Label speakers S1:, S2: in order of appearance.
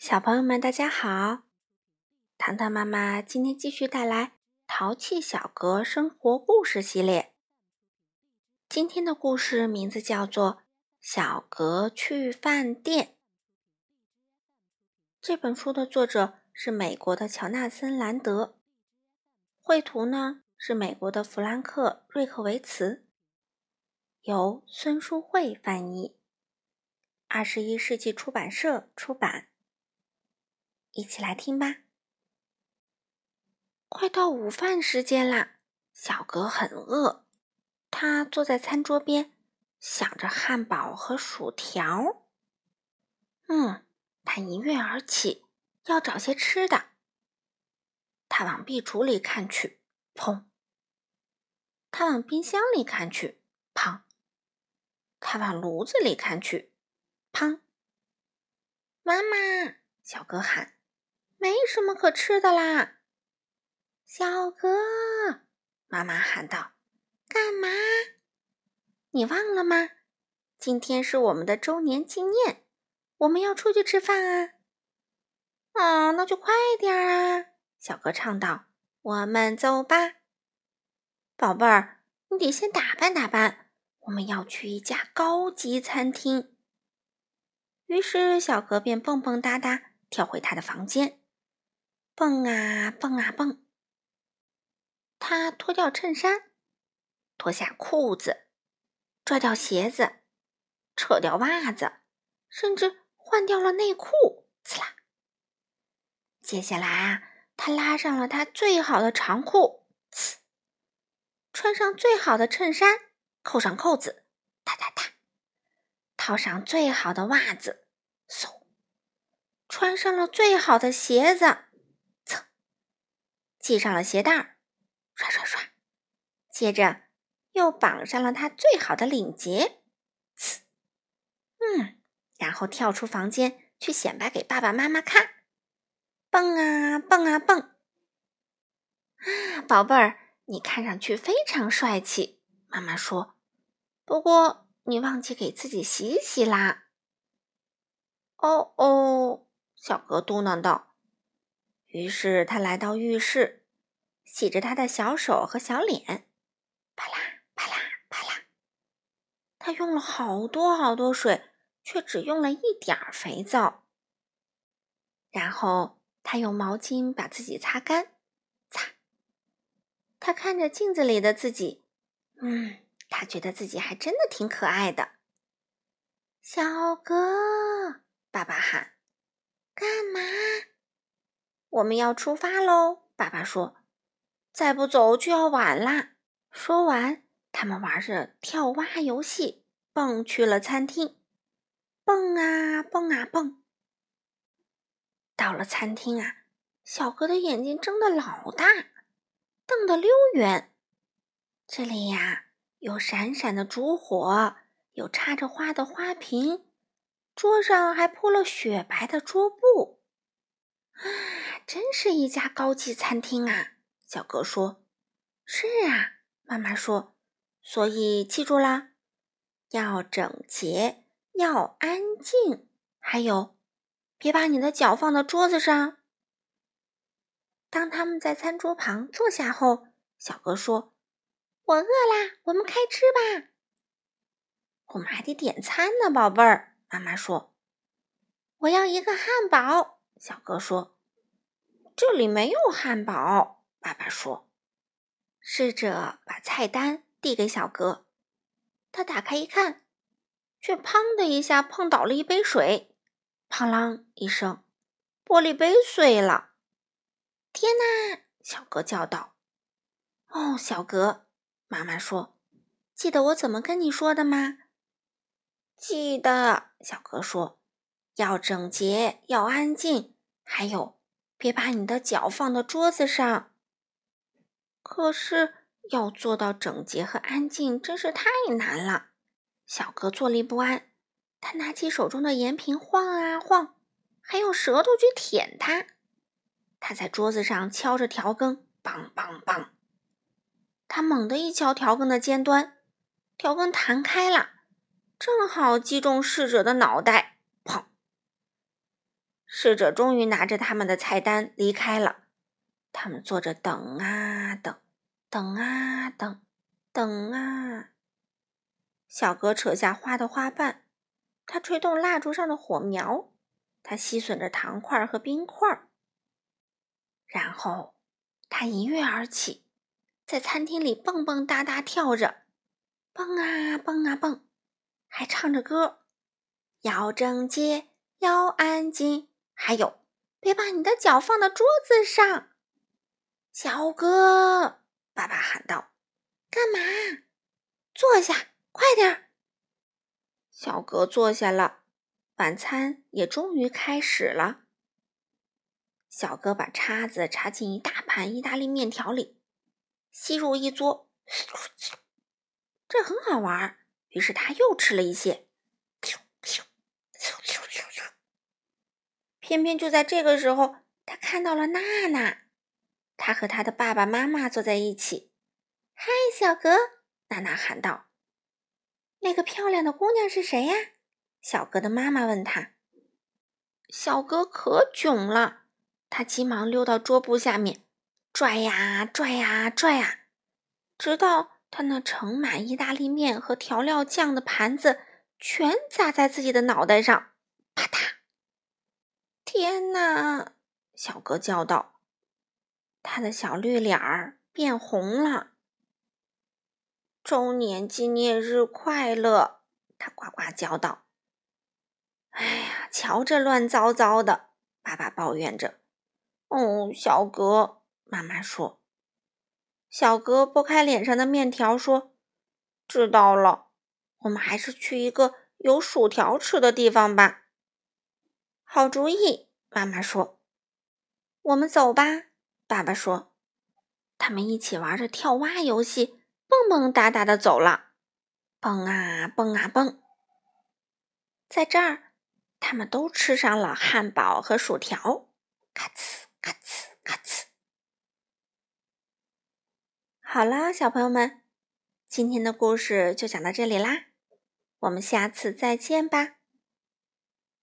S1: 小朋友们，大家好！糖糖妈妈今天继续带来《淘气小格生活故事系列》。今天的故事名字叫做《小格去饭店》。这本书的作者是美国的乔纳森·兰德，绘图呢是美国的弗兰克·瑞克维茨，由孙淑慧翻译，二十一世纪出版社出版。一起来听吧。快到午饭时间啦，小格很饿，他坐在餐桌边，想着汉堡和薯条。嗯，他一跃而起，要找些吃的。他往壁橱里看去，砰；他往冰箱里看去，砰；他往炉子里看去，砰。妈妈，小哥喊。没什么可吃的啦，小哥，妈妈喊道：“干嘛？你忘了吗？今天是我们的周年纪念，我们要出去吃饭啊！”啊，那就快点啊！小哥唱道：“我们走吧，宝贝儿，你得先打扮打扮，我们要去一家高级餐厅。”于是小哥便蹦蹦哒哒跳回他的房间。蹦啊蹦啊蹦！他脱掉衬衫，脱下裤子，拽掉鞋子，扯掉袜子，甚至换掉了内裤。刺啦！接下来啊，他拉上了他最好的长裤，呲！穿上最好的衬衫，扣上扣子，哒哒哒！套上最好的袜子，嗖！穿上了最好的鞋子。系上了鞋带儿，刷刷刷，接着又绑上了他最好的领结，呲，嗯，然后跳出房间去显摆给爸爸妈妈看，蹦啊蹦啊蹦，啊，宝贝儿，你看上去非常帅气，妈妈说。不过你忘记给自己洗洗啦。哦哦，小格嘟囔道。于是他来到浴室，洗着他的小手和小脸，啪啦啪啦啪啦。他用了好多好多水，却只用了一点儿肥皂。然后他用毛巾把自己擦干，擦。他看着镜子里的自己，嗯，他觉得自己还真的挺可爱的。小哥，爸爸喊：“干嘛？”我们要出发喽，爸爸说：“再不走就要晚啦。”说完，他们玩着跳蛙游戏，蹦去了餐厅。蹦啊蹦啊蹦，到了餐厅啊，小哥的眼睛睁得老大，瞪得溜圆。这里呀，有闪闪的烛火，有插着花的花瓶，桌上还铺了雪白的桌布。啊！真是一家高级餐厅啊！小哥说：“是啊。”妈妈说：“所以记住啦，要整洁，要安静，还有，别把你的脚放到桌子上。”当他们在餐桌旁坐下后，小哥说：“我饿啦，我们开吃吧。”我们还得点餐呢，宝贝儿。妈妈说：“我要一个汉堡。”小哥说。这里没有汉堡，爸爸说。侍者把菜单递给小格，他打开一看，却砰的一下碰倒了一杯水，砰啷一声，玻璃杯碎了。天哪！小格叫道。哦，小格，妈妈说，记得我怎么跟你说的吗？记得，小格说，要整洁，要安静，还有。别把你的脚放到桌子上。可是要做到整洁和安静，真是太难了。小哥坐立不安，他拿起手中的盐瓶晃啊晃，还用舌头去舔它。他在桌子上敲着调羹，梆梆梆。他猛地一敲调羹的尖端，调羹弹开了，正好击中侍者的脑袋。侍者终于拿着他们的菜单离开了。他们坐着等啊等，等啊等，等啊。小哥扯下花的花瓣，他吹动蜡烛上的火苗，他吸吮着糖块和冰块，然后他一跃而起，在餐厅里蹦蹦哒哒跳着，蹦啊蹦啊蹦，还唱着歌：要整洁，要安静，还有别把你的脚放到桌子上。小哥，爸爸喊道：“干嘛？坐下。”快点儿！小哥坐下了，晚餐也终于开始了。小哥把叉子插进一大盘意大利面条里，吸入一嘬，这很好玩。于是他又吃了一些。偏偏就在这个时候，他看到了娜娜，他和他的爸爸妈妈坐在一起。“嗨，小哥！”娜娜喊道。那个漂亮的姑娘是谁呀？小哥的妈妈问他。小哥可囧了，他急忙溜到桌布下面，拽呀拽呀拽呀，直到他那盛满意大利面和调料酱的盘子全砸在自己的脑袋上，啪嗒！天哪！小哥叫道，他的小绿脸儿变红了。周年纪念日快乐！他呱呱叫道：“哎呀，瞧这乱糟糟的！”爸爸抱怨着。“哦，小哥。”妈妈说。小哥拨开脸上的面条说：“知道了，我们还是去一个有薯条吃的地方吧。”好主意，妈妈说。“我们走吧。”爸爸说。他们一起玩着跳蛙游戏。蹦蹦哒哒的走了，蹦啊蹦啊蹦，在这儿，他们都吃上了汉堡和薯条，咔呲咔呲咔呲。好啦，小朋友们，今天的故事就讲到这里啦，我们下次再见吧。